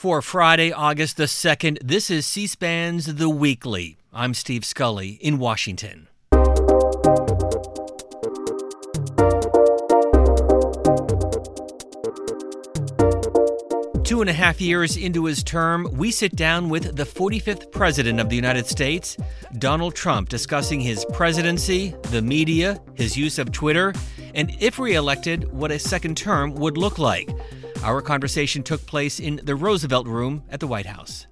For Friday, August the 2nd, this is C SPAN's The Weekly. I'm Steve Scully in Washington. Two and a half years into his term, we sit down with the 45th President of the United States, Donald Trump, discussing his presidency, the media, his use of Twitter, and if reelected, what a second term would look like. Our conversation took place in the Roosevelt Room at the White House.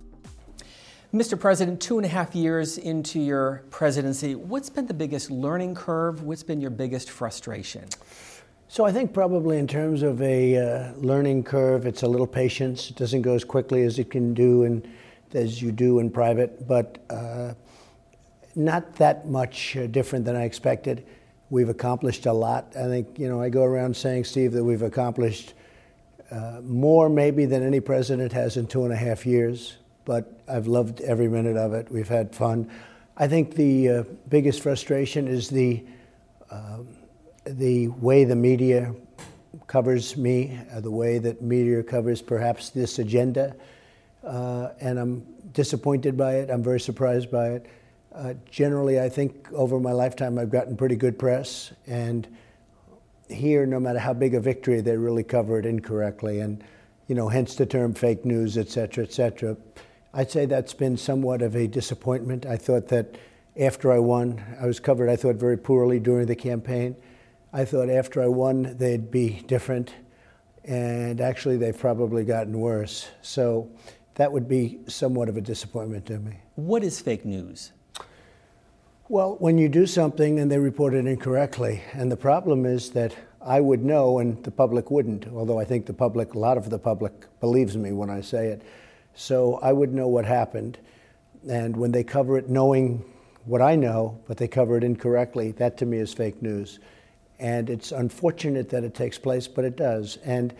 Mr. President, two and a half years into your presidency, what's been the biggest learning curve? What's been your biggest frustration? So I think probably in terms of a uh, learning curve, it's a little patience. It doesn't go as quickly as it can do and as you do in private, but uh, not that much uh, different than I expected. We've accomplished a lot. I think you know I go around saying, Steve, that we've accomplished uh, more maybe than any president has in two and a half years. But I've loved every minute of it. We've had fun. I think the uh, biggest frustration is the um, the way the media covers me, uh, the way that media covers perhaps this agenda, uh, and I'm disappointed by it. I'm very surprised by it. Uh, generally, I think over my lifetime I've gotten pretty good press, and here, no matter how big a victory, they really cover it incorrectly, and you know, hence the term fake news, et cetera, et cetera. I'd say that's been somewhat of a disappointment. I thought that after I won, I was covered, I thought, very poorly during the campaign. I thought after I won, they'd be different. And actually, they've probably gotten worse. So that would be somewhat of a disappointment to me. What is fake news? Well, when you do something and they report it incorrectly, and the problem is that I would know and the public wouldn't, although I think the public, a lot of the public believes me when I say it. So I would know what happened. And when they cover it knowing what I know, but they cover it incorrectly, that to me is fake news. And it's unfortunate that it takes place, but it does. And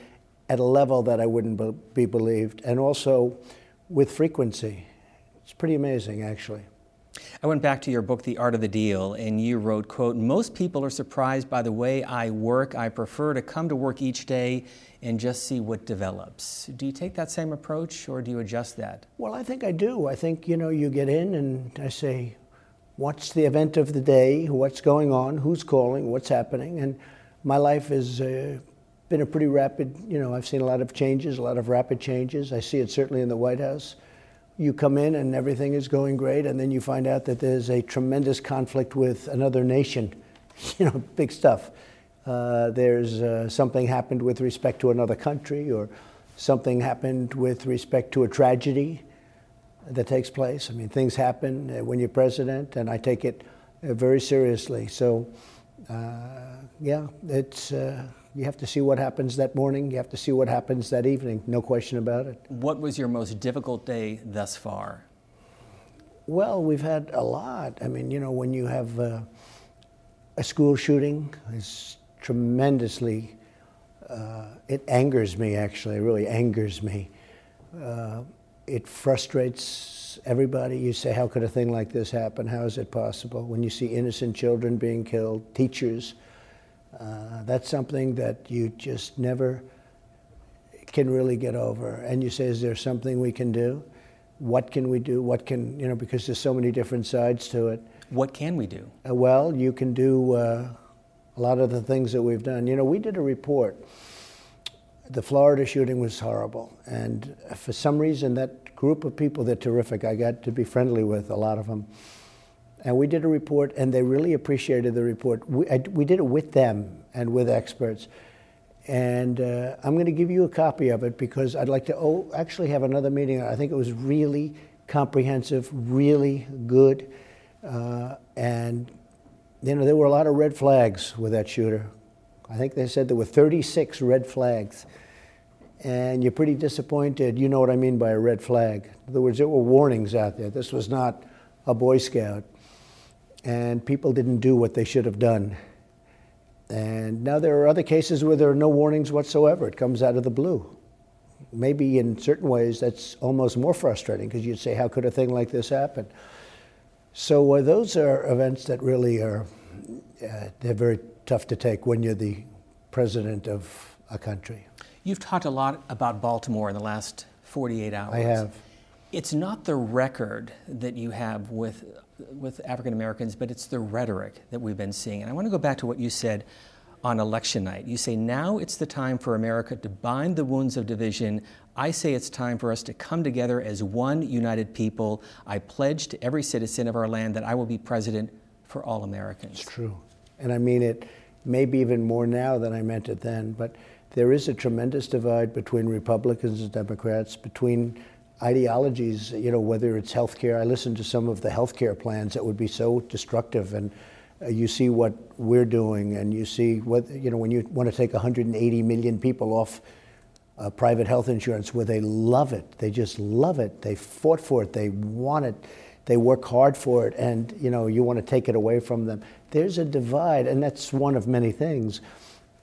at a level that I wouldn't be believed. And also with frequency. It's pretty amazing, actually. I went back to your book, The Art of the Deal, and you wrote, quote, Most people are surprised by the way I work. I prefer to come to work each day and just see what develops. Do you take that same approach or do you adjust that? Well, I think I do. I think, you know, you get in and I say, what's the event of the day, what's going on, who's calling, what's happening. And my life has uh, been a pretty rapid, you know, I've seen a lot of changes, a lot of rapid changes. I see it certainly in the White House. You come in and everything is going great, and then you find out that there's a tremendous conflict with another nation, you know, big stuff. Uh, there's uh, something happened with respect to another country, or something happened with respect to a tragedy that takes place. I mean, things happen uh, when you're president, and I take it uh, very seriously. So, uh, yeah, it's you have to see what happens that morning. You have to see what happens that evening. No question about it. What was your most difficult day thus far? Well, we've had a lot. I mean, you know, when you have uh, a school shooting, it's tremendously. Uh, it angers me. Actually, it really angers me. Uh, it frustrates everybody. You say, how could a thing like this happen? How is it possible? When you see innocent children being killed, teachers, uh, that's something that you just never can really get over. And you say, is there something we can do? What can we do? What can, you know, because there's so many different sides to it. What can we do? Uh, well, you can do uh, a lot of the things that we've done. You know, we did a report the Florida shooting was horrible. And for some reason, that group of people, they're terrific. I got to be friendly with a lot of them. And we did a report, and they really appreciated the report. We, I, we did it with them and with experts. And uh, I'm going to give you a copy of it because I'd like to oh, actually have another meeting. I think it was really comprehensive, really good. Uh, and, you know, there were a lot of red flags with that shooter. I think they said there were 36 red flags. And you're pretty disappointed. You know what I mean by a red flag. In other words, there were warnings out there. This was not a Boy Scout. And people didn't do what they should have done. And now there are other cases where there are no warnings whatsoever. It comes out of the blue. Maybe in certain ways that's almost more frustrating because you'd say, how could a thing like this happen? So uh, those are events that really are, uh, they're very tough to take when you're the president of a country. You've talked a lot about Baltimore in the last 48 hours. I have. It's not the record that you have with, with African Americans, but it's the rhetoric that we've been seeing. And I want to go back to what you said on election night. You say, now it's the time for America to bind the wounds of division. I say it's time for us to come together as one united people. I pledge to every citizen of our land that I will be president for all Americans. It's true. And I mean it maybe even more now than I meant it then. But there is a tremendous divide between Republicans and Democrats, between ideologies, you know, whether it's healthcare. I listened to some of the healthcare plans that would be so destructive and uh, you see what we're doing, and you see what you know when you want to take 180 million people off uh, private health insurance, where they love it, they just love it. They fought for it, they want it, they work hard for it, and you know you want to take it away from them. There's a divide, and that's one of many things.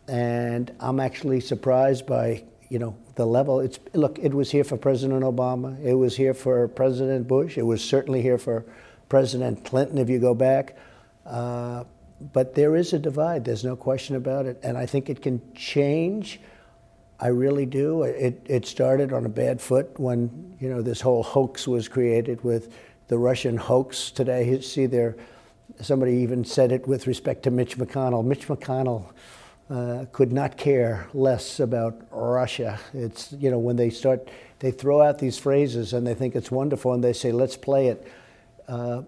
And I'm actually surprised by you know the level. It's look, it was here for President Obama, it was here for President Bush, it was certainly here for President Clinton. If you go back. Uh, but there is a divide, there's no question about it. And I think it can change. I really do. It, it started on a bad foot when, you know, this whole hoax was created with the Russian hoax today. You see there, somebody even said it with respect to Mitch McConnell. Mitch McConnell uh, could not care less about Russia. It's, you know, when they start, they throw out these phrases and they think it's wonderful and they say, let's play it. Uh,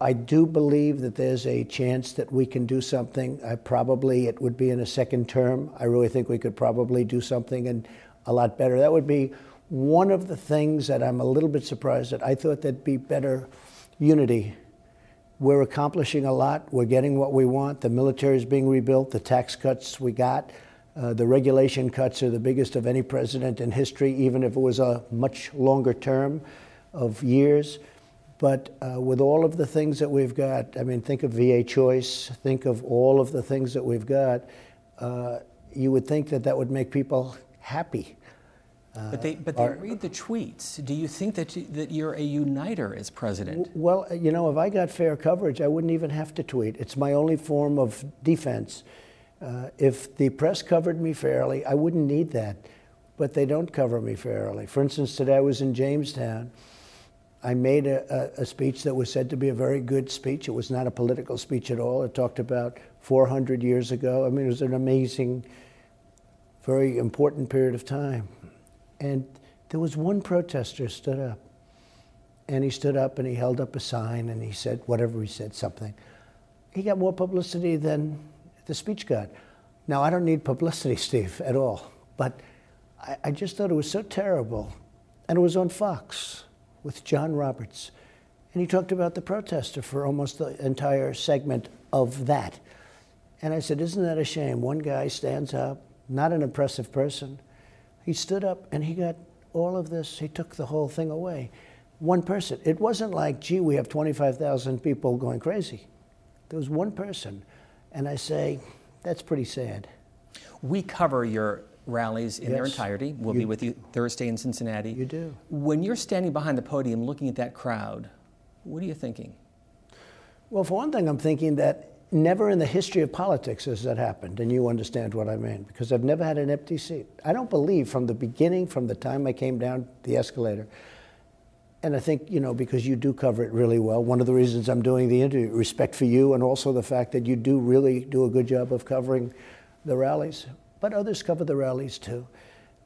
I do believe that there's a chance that we can do something. I probably it would be in a second term. I really think we could probably do something and a lot better. That would be one of the things that I'm a little bit surprised at. I thought there'd be better unity. We're accomplishing a lot. We're getting what we want. The military is being rebuilt. The tax cuts we got. Uh, the regulation cuts are the biggest of any president in history, even if it was a much longer term of years. But uh, with all of the things that we've got, I mean, think of VA choice, think of all of the things that we've got, uh, you would think that that would make people happy. Uh, but they, but they read the tweets. Do you think that, you, that you're a uniter as president? Well, you know, if I got fair coverage, I wouldn't even have to tweet. It's my only form of defense. Uh, if the press covered me fairly, I wouldn't need that. But they don't cover me fairly. For instance, today I was in Jamestown I made a, a, a, speech that was said to be a very good speech. It was not a political speech at all. It talked about 400 years ago. I mean, it was an amazing, very important period of time. And there was one protester stood up. And he stood up and he held up a sign and he said, whatever he said, something. He got more publicity than the speech got. Now, I don't need publicity, Steve, at all. But I, I just thought it was so terrible. And it was on Fox with John Roberts. And he talked about the protester for almost the entire segment of that. And I said, Isn't that a shame? One guy stands up, not an impressive person. He stood up and he got all of this, he took the whole thing away. One person. It wasn't like, gee, we have 25,000 people going crazy. There was one person. And I say, that's pretty sad. We cover your rallies in yes. their entirety. We'll be with you Thursday in Cincinnati. You do. When you're standing behind the podium looking at that crowd, what are you thinking? Well, for one thing, I'm thinking that never in the history of politics has that happened, and you understand what I mean, because I've never had an empty seat. I don't believe from the beginning, from the time I came down the escalator, and I think, you know, because you do cover it really well, one of the reasons I'm doing the interview, respect for you, and also the fact that you do really do a good job of covering the rallies but others cover the rallies too.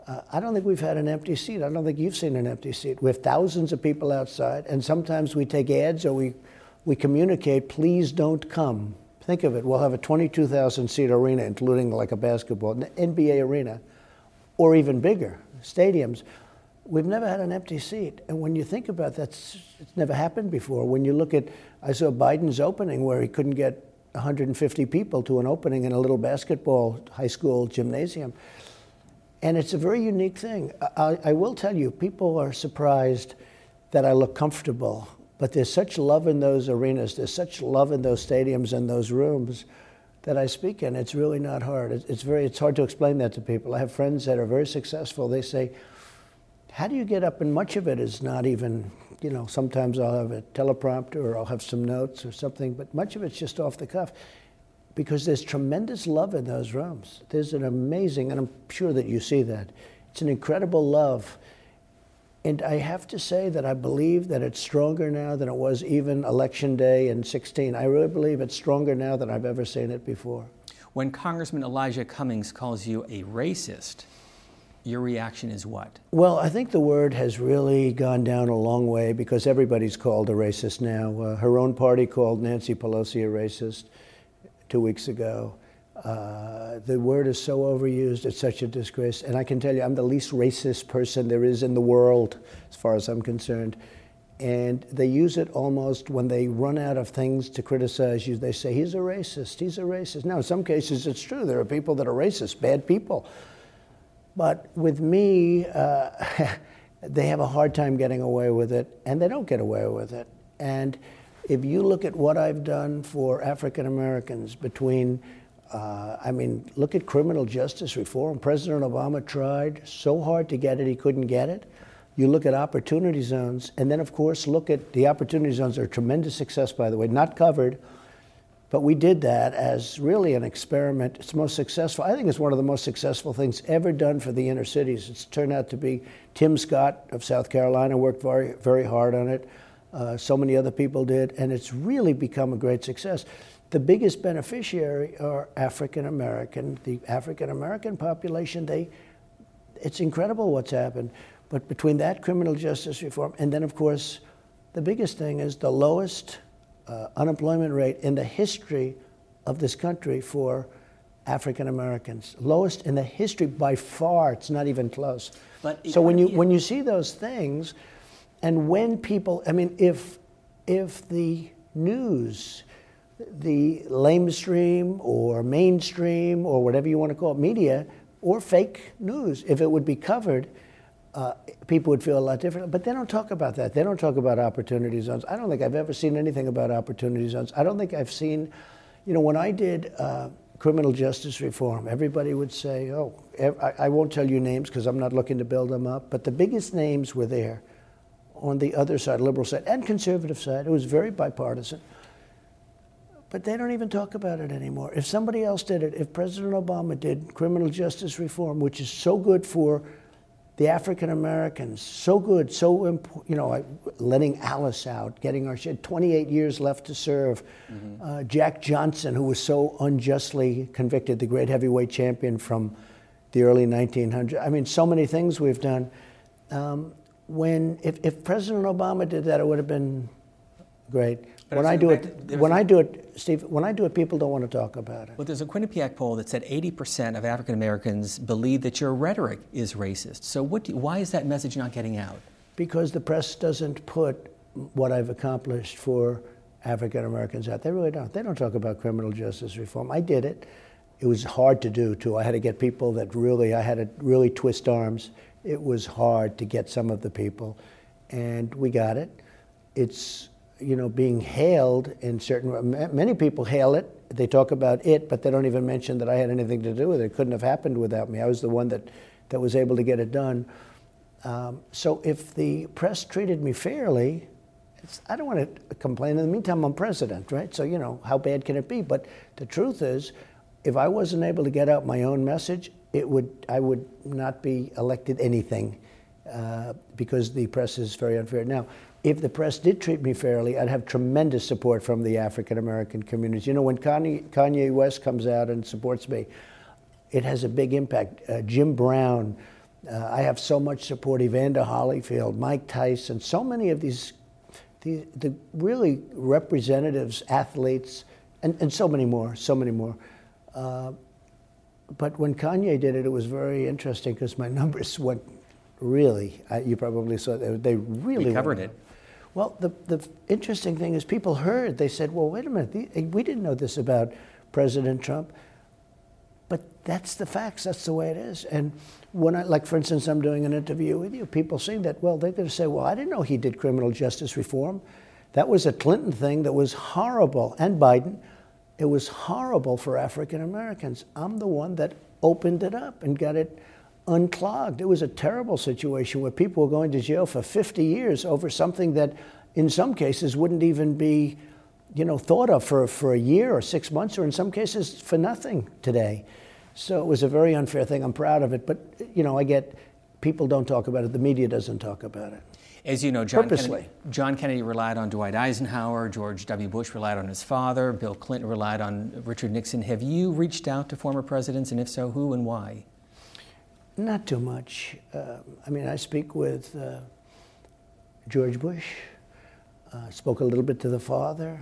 Uh, I don't think we've had an empty seat. I don't think you've seen an empty seat. We have thousands of people outside, and sometimes we take ads or we, we communicate, please don't come. Think of it, we'll have a 22,000 seat arena, including like a basketball, NBA arena, or even bigger, stadiums. We've never had an empty seat. And when you think about that, it's never happened before. When you look at, I saw Biden's opening where he couldn't get 150 people to an opening in a little basketball high school gymnasium. And it's a very unique thing. I, I, will tell you, people are surprised that I look comfortable, but there's such love in those arenas, there's such love in those stadiums and those rooms that I speak in. It's really not hard. It's, very, it's hard to explain that to people. I have friends that are very successful. They say, how do you get up? And much of it is not even, you know, sometimes I'll have a teleprompter or I'll have some notes or something, but much of it's just off the cuff because there's tremendous love in those rooms. There's an amazing, and I'm sure that you see that. It's an incredible love. And I have to say that I believe that it's stronger now than it was even election day in 16. I really believe it's stronger now than I've ever seen it before. When Congressman Elijah Cummings calls you a racist, your reaction is what? Well, I think the word has really gone down a long way because everybody's called a racist now. Uh, her own party called Nancy Pelosi a racist two weeks ago. Uh, the word is so overused, it's such a disgrace. And I can tell you, I'm the least racist person there is in the world, as far as I'm concerned. And they use it almost when they run out of things to criticize you. They say, he's a racist, he's a racist. Now, in some cases, it's true. There are people that are racist, bad people. But with me, uh, they have a hard time getting away with it, and they don't get away with it. And if you look at what I've done for African Americans between uh, I mean, look at criminal justice reform. President Obama tried so hard to get it, he couldn't get it. You look at opportunity zones, and then, of course, look at the opportunity zones are a tremendous success, by the way, not covered, but we did that as really an experiment. It's most successful. I think it's one of the most successful things ever done for the inner cities. It's turned out to be Tim Scott of South Carolina worked very, very hard on it. Uh, so many other people did, and it's really become a great success. The biggest beneficiary are African American. The African American population, they, it's incredible what's happened. But between that criminal justice reform, and then, of course, the biggest thing is the lowest uh, unemployment rate in the history of this country for African Americans. Lowest in the history by far. It's not even close. But so when you when you see those things, and when people, I mean, if if the news the lamestream or mainstream or whatever you want to call it, media or fake news, if it would be covered, uh, people would feel a lot different. But they don't talk about that. They don't talk about opportunity zones. I don't think I've ever seen anything about opportunity zones. I don't think I've seen, you know, when I did uh, criminal justice reform, everybody would say, oh, I, I won't tell you names because I'm not looking to build them up, but the biggest names were there on the other side, liberal side and conservative side. It was very bipartisan. But they don't even talk about it anymore. If somebody else did it, if President Obama did criminal justice reform, which is so good for the African Americans, so good, so important, you know, letting Alice out, getting our shit, 28 years left to serve. Mm-hmm. Uh, Jack Johnson, who was so unjustly convicted, the great heavyweight champion from the early 1900s. I mean, so many things we've done. Um, when if, if President Obama did that, it would have been great. But when I do it, when I do it, Steve, when I do it, people don't want to talk about it. Well, there's a Quinnipiac poll that said 80% of African Americans believe that your rhetoric is racist. So, what why is that message not getting out? Because the press doesn't put what I've accomplished for African Americans out. They really don't. They don't talk about criminal justice reform. I did it. It was hard to do too. I had to get people that really, I had to really twist arms. It was hard to get some of the people, and we got it. It's you know, being hailed in certain, many people hail it. They talk about it, but they don't even mention that I had anything to do with it. It couldn't have happened without me. I was the one that, that was able to get it done. Um, so if the press treated me fairly, I don't want to complain. In the meantime, I'm president, right? So, you know, how bad can it be? But the truth is, if I wasn't able to get out my own message, it would, I would not be elected anything uh, because the press is very unfair. Now, if the press did treat me fairly, I'd have tremendous support from the African American community. You know, when Kanye, Kanye, West comes out and supports me, it has a big impact. Uh, Jim Brown, uh, I have so much support. Evander Holyfield, Mike Tyson, so many of these, these the really representatives, athletes, and, and so many more, so many more. Uh, but when Kanye did it, it was very interesting because my numbers went really. you probably saw they, they really we covered it. Well, the, the interesting thing is people heard, they said, well, wait a minute, eh, we didn't know this about President Trump. But that's the facts, that's the way it is. And when I, like for instance, I'm doing an interview with you, people see that, well, they're going to say, well, I didn't know he did criminal justice reform. That was a Clinton thing that was horrible, and Biden. It was horrible for African Americans. I'm the one that opened it up and got it unclogged. It was a terrible situation where people were going to jail for 50 years over something that, in some cases, wouldn't even be, you know, thought of for, for a year or six months, or in some cases for nothing today. So it was a very unfair thing. I'm proud of it, but you know, I get people don't talk about it. The media doesn't talk about it. As you know, John. Kennedy, John Kennedy relied on Dwight Eisenhower, George W. Bush relied on his father, Bill Clinton relied on Richard Nixon. Have you reached out to former presidents, and if so, who and why? Not too much. Uh, I mean, I speak with uh, George Bush, uh, spoke a little bit to the father,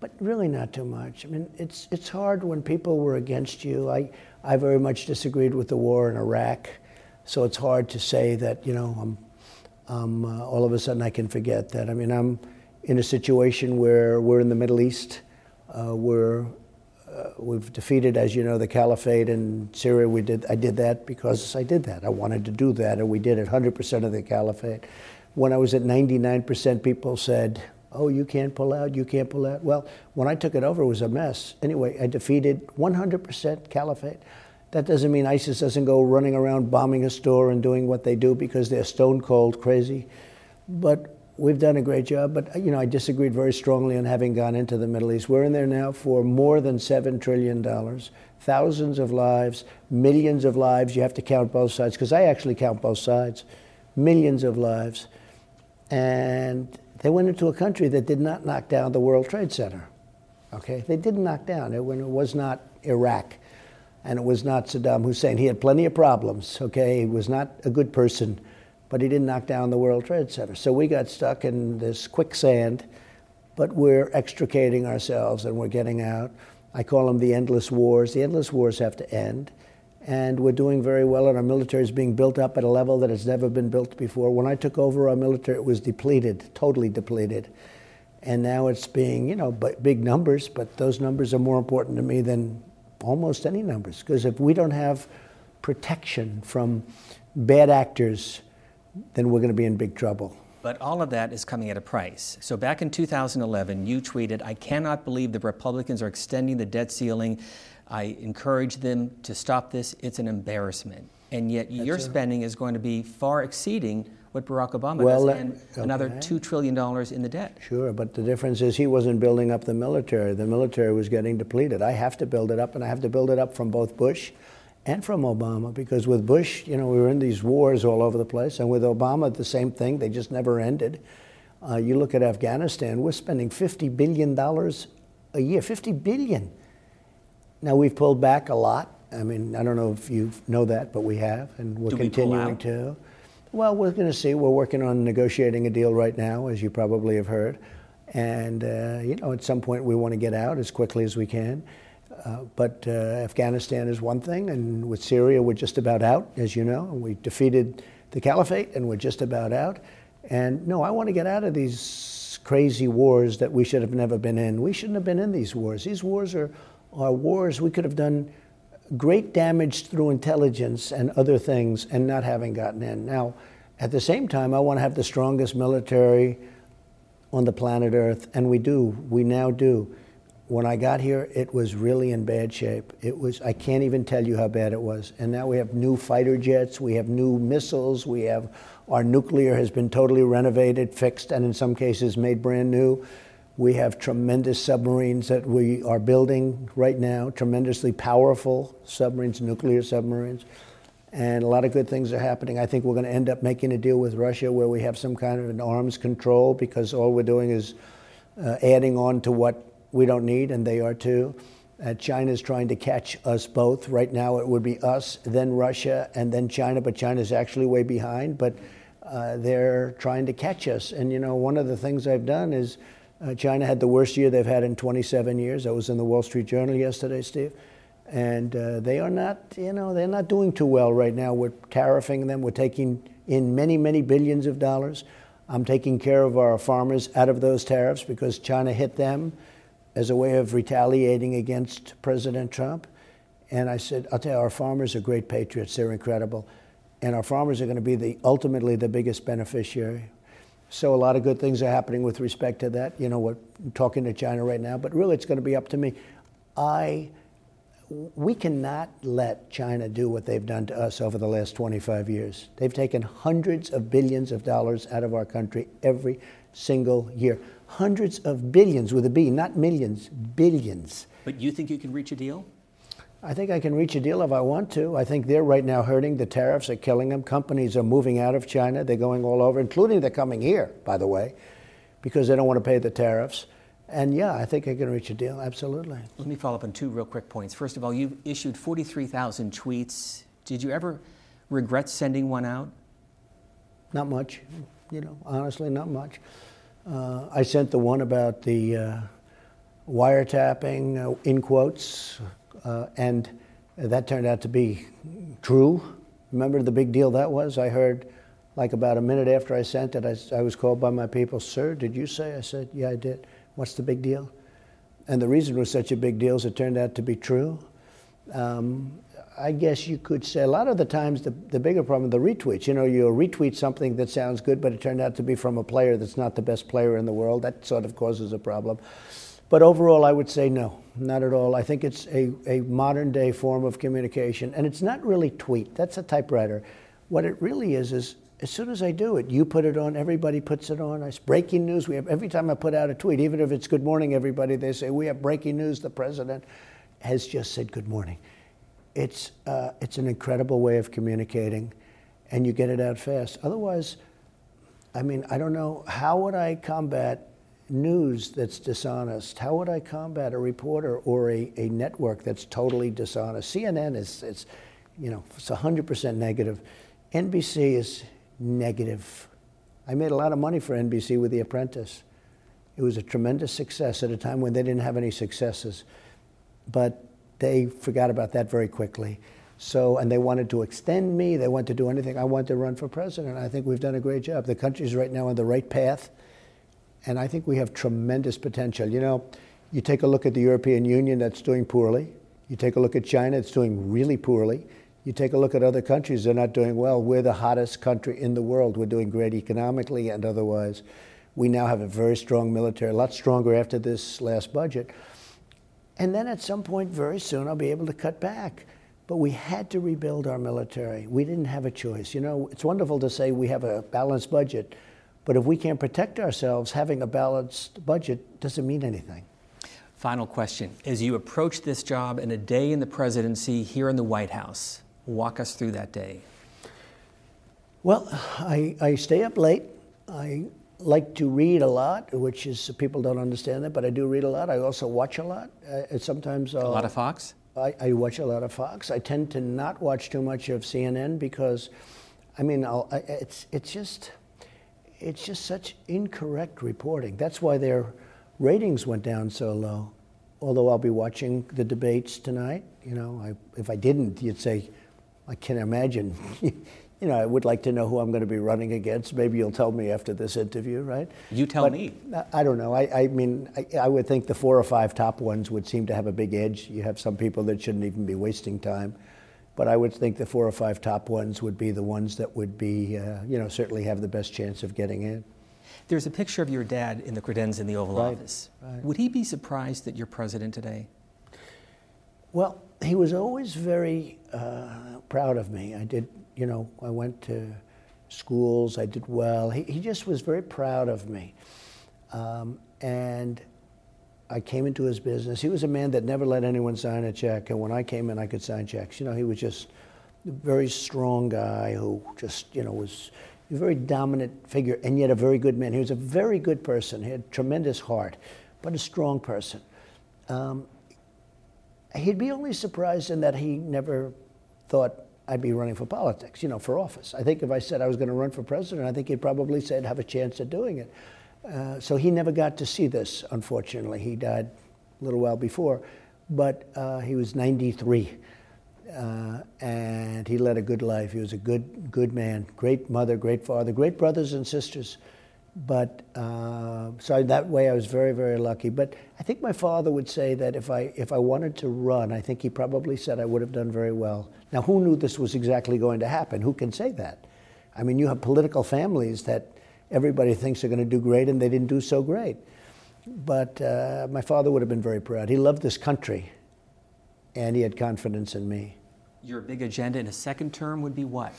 but really not too much. I mean, it's, it's hard when people were against you. I, I very much disagreed with the war in Iraq, so it's hard to say that, you know, I'm um, uh, all of a sudden I can forget that. I mean, I'm in a situation where we're in the Middle East. Uh, we're uh, we've defeated, as you know, the caliphate in Syria. We did. I did that because I did that. I wanted to do that, and we did it. 100% of the caliphate. When I was at 99%, people said, "Oh, you can't pull out. You can't pull out." Well, when I took it over, it was a mess. Anyway, I defeated 100% caliphate. That doesn't mean ISIS doesn't go running around bombing a store and doing what they do because they're stone cold crazy. But we've done a great job. But you know, I disagreed very strongly on having gone into the Middle East. We're in there now for more than seven trillion dollars, thousands of lives, millions of lives. You have to count both sides because I actually count both sides, millions of lives, and they went into a country that did not knock down the World Trade Center. Okay, they didn't knock down it when it was not Iraq and it was not Saddam Hussein. He had plenty of problems, okay? He was not a good person, but he didn't knock down the World Trade Center. So we got stuck in this quicksand, but we're extricating ourselves and we're getting out. I call them the endless wars. The endless wars have to end. And we're doing very well, and our military is being built up at a level that has never been built before. When I took over our military, it was depleted, totally depleted. And now it's being, you know, big numbers, but those numbers are more important to me than almost any numbers. Because if we don't have protection from bad actors, then we're going to be in big trouble. But all of that is coming at a price. So back in 2011, you tweeted, I cannot believe the Republicans are extending the debt ceiling. I encourage them to stop this. It's an embarrassment. And yet That's your a... spending is going to be far exceeding what Barack Obama well, does, uh, and okay. another $2 trillion in the debt. Sure, but the difference is he wasn't building up the military. The military was getting depleted. I have to build it up, and I have to build it up from both Bush and from Obama, because with Bush, you know, we were in these wars all over the place, and with Obama, the same thing. They just never ended. Uh, you look at Afghanistan, we're spending $50 billion a year, 50 billion. Now, we've pulled back a lot. I mean, I don't know if you know that, but we have, and we're Do continuing we to. Well, we're going to see. We're working on negotiating a deal right now, as you probably have heard. And, uh, you know, at some point we want to get out as quickly as we can. Uh, but uh, Afghanistan is one thing, and with Syria, we're just about out, as you know. We defeated the caliphate, and we're just about out. And no, I want to get out of these crazy wars that we should have never been in. We shouldn't have been in these wars. These wars are, are wars we could have done great damage through intelligence and other things and not having gotten in. Now, at the same time, I want to have the strongest military on the planet Earth, and we do. We now do. When I got here, it was really in bad shape. It was, I can't even tell you how bad it was. And now we have new fighter jets, we have new missiles, we have, our nuclear has been totally renovated, fixed, and in some cases made brand new. We have tremendous submarines that we are building right now, tremendously powerful submarines, nuclear submarines. And a lot of good things are happening. I think we're going to end up making a deal with Russia where we have some kind of an arms control because all we're doing is uh, adding on to what we don't need, and they are too. Uh, China is trying to catch us both. Right now, it would be us, then Russia, and then China, but China's actually way behind. But uh, they're trying to catch us. And, you know, one of the things I've done is uh, China had the worst year they've had in 27 years. I was in the Wall Street Journal yesterday, Steve. And uh, they are not, you know, they're not doing too well right now. We're tariffing them. We're taking in many, many billions of dollars. I'm taking care of our farmers out of those tariffs because China hit them as a way of retaliating against President Trump. And I said, I'll tell you, our farmers are great patriots. They're incredible. And our farmers are going to be the ultimately the biggest beneficiary. So a lot of good things are happening with respect to that. You know, we're talking to China right now, but really it's going to be up to me. I, we cannot let China do what they've done to us over the last 25 years. They've taken hundreds of billions of dollars out of our country every single year. Hundreds of billions with a B, not millions, billions. But you think you can reach a deal? I think I can reach a deal if I want to. I think they're right now hurting. The tariffs are killing them. Companies are moving out of China. They're going all over, including they're coming here, by the way, because they don't want to pay the tariffs. And yeah, I think I can reach a deal, absolutely. Let me follow up on two real quick points. First of all, you've issued 43,000 tweets. Did you ever regret sending one out? Not much, you know, honestly, not much. Uh, I sent the one about the uh, wiretapping, uh, in quotes, uh, and that turned out to be true. Remember the big deal that was? I heard like about a minute after I sent it, I, I was called by my people, Sir, did you say? I said, Yeah, I did. What's the big deal? And the reason it was such a big deal is it turned out to be true. Um, I guess you could say a lot of the times the, the bigger problem the retweets. You know, you retweet something that sounds good, but it turned out to be from a player that's not the best player in the world. That sort of causes a problem. But overall, I would say no, not at all. I think it's a, a modern day form of communication, and it's not really tweet. That's a typewriter. What it really is is as soon as I do it, you put it on, everybody puts it on. It's breaking news. We have every time I put out a tweet, even if it's good morning, everybody, they say, We have breaking news. The president has just said good morning. It's, uh, it's an incredible way of communicating, and you get it out fast. Otherwise, I mean, I don't know, how would I combat news that's dishonest? How would I combat a reporter or a, a network that's totally dishonest? CNN is, it's, you know, it's 100% negative. NBC is negative. I made a lot of money for NBC with The Apprentice. It was a tremendous success at a time when they didn't have any successes. But they forgot about that very quickly. So, and they wanted to extend me, they wanted to do anything. I wanted to run for president. I think we've done a great job. The country's right now on the right path, and I think we have tremendous potential. You know, you take a look at the European Union that's doing poorly, you take a look at China, it's doing really poorly. You take a look at other countries, they're not doing well. We're the hottest country in the world. We're doing great economically and otherwise. We now have a very strong military, a lot stronger after this last budget. And then at some point, very soon, I'll be able to cut back. But we had to rebuild our military. We didn't have a choice. You know, it's wonderful to say we have a balanced budget, but if we can't protect ourselves, having a balanced budget doesn't mean anything. Final question. As you approach this job and a day in the presidency here in the White House, Walk us through that day. Well, I, I stay up late. I like to read a lot, which is people don't understand that, but I do read a lot. I also watch a lot. Uh, sometimes I'll, a lot of Fox. I, I, watch a lot of Fox. I tend to not watch too much of CNN because, I mean, I, it's it's just it's just such incorrect reporting. That's why their ratings went down so low. Although I'll be watching the debates tonight, you know, I, if I didn't, you'd say I can't imagine. you know, I would like to know who I'm going to be running against. Maybe you'll tell me after this interview, right? You tell but me. I don't know. I, I mean, I, I, would think the four or five top ones would seem to have a big edge. You have some people that shouldn't even be wasting time. But I would think the four or five top ones would be the ones that would be, uh, you know, certainly have the best chance of getting in. There's a picture of your dad in the credenza in the Oval right, Office. Right. Would he be surprised that you're president today? Well, he was always very uh, proud of me. I did, you know, I went to schools, I did well. He, he just was very proud of me. Um, and I came into his business. He was a man that never let anyone sign a check. And when I came in, I could sign checks. You know, he was just a very strong guy who just, you know, was a very dominant figure and yet a very good man. He was a very good person. He had tremendous heart, but a strong person. Um, he'd be only surprised in that he never thought I'd be running for politics, you know, for office. I think if I said I was going to run for president, I think he'd probably say I'd have a chance at doing it. Uh, so he never got to see this, unfortunately. He died a little while before, but uh, he was 93. Uh, and he led a good life. He was a good, good man, great mother, great father, great brothers and sisters. But uh, so that way I was very, very lucky. But I think my father would say that if I, if I wanted to run, I think he probably said I would have done very well. Now, who knew this was exactly going to happen? Who can say that? I mean, you have political families that everybody thinks are going to do great and they didn't do so great. But uh, my father would have been very proud. He loved this country and he had confidence in me. Your big agenda in a second term would be what?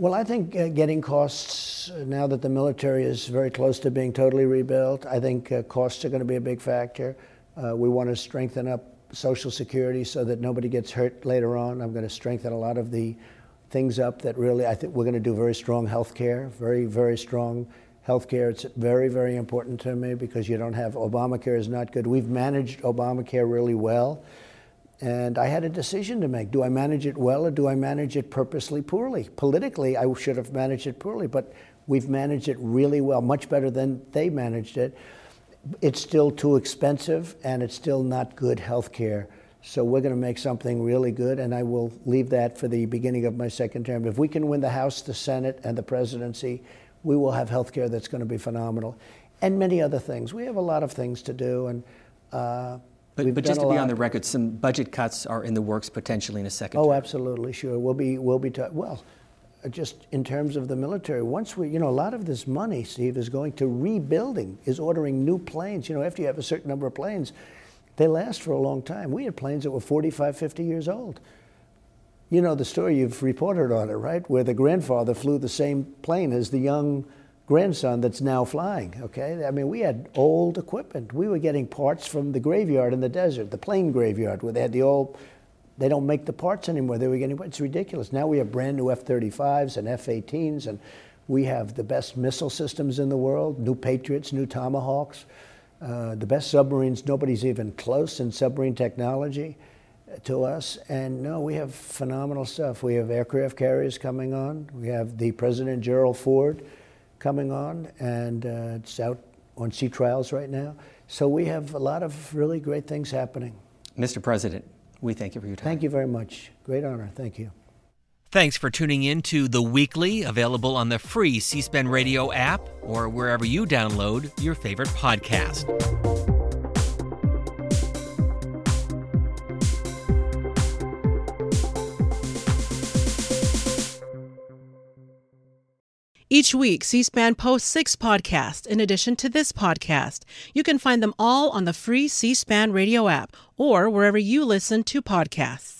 Well, I think uh, getting costs, uh, now that the military is very close to being totally rebuilt, I think uh, costs are going to be a big factor. Uh, we want to strengthen up Social Security so that nobody gets hurt later on. I'm going to strengthen a lot of the things up that really I think we're going to do very strong health care, very, very strong health care. It's very, very important to me because you don't have Obamacare is not good. We've managed Obamacare really well. And I had a decision to make. Do I manage it well or do I manage it purposely poorly? Politically, I should have managed it poorly, but we've managed it really well, much better than they managed it. It's still too expensive and it's still not good health care. So we're going to make something really good, and I will leave that for the beginning of my second term. If we can win the House, the Senate, and the presidency, we will have health care that's going to be phenomenal. And many other things. We have a lot of things to do, and uh, but, but just to be on the record, some budget cuts are in the works potentially in a second. Oh, term. absolutely, sure. We'll be we'll be ta- well. Just in terms of the military, once we, you know, a lot of this money, Steve, is going to rebuilding, is ordering new planes. You know, after you have a certain number of planes, they last for a long time. We had planes that were 45, 50 years old. You know the story, you've reported on it, right? Where the grandfather flew the same plane as the young grandson that's now flying, okay? I mean, we had old equipment. We were getting parts from the graveyard in the desert, the plane graveyard, where they had the old, they don't make the parts anymore. They were getting, it's ridiculous. Now we have brand new F 35s and F 18s, and we have the best missile systems in the world new Patriots, new Tomahawks, uh, the best submarines. Nobody's even close in submarine technology to us. And no, we have phenomenal stuff. We have aircraft carriers coming on, we have the President Gerald Ford coming on, and uh, it's out on sea trials right now. So we have a lot of really great things happening. Mr. President, we thank you for your time. Thank you very much. Great honor. Thank you. Thanks for tuning in to The Weekly, available on the free C SPAN radio app or wherever you download your favorite podcast. Each week, C SPAN posts six podcasts in addition to this podcast. You can find them all on the free C SPAN radio app or wherever you listen to podcasts.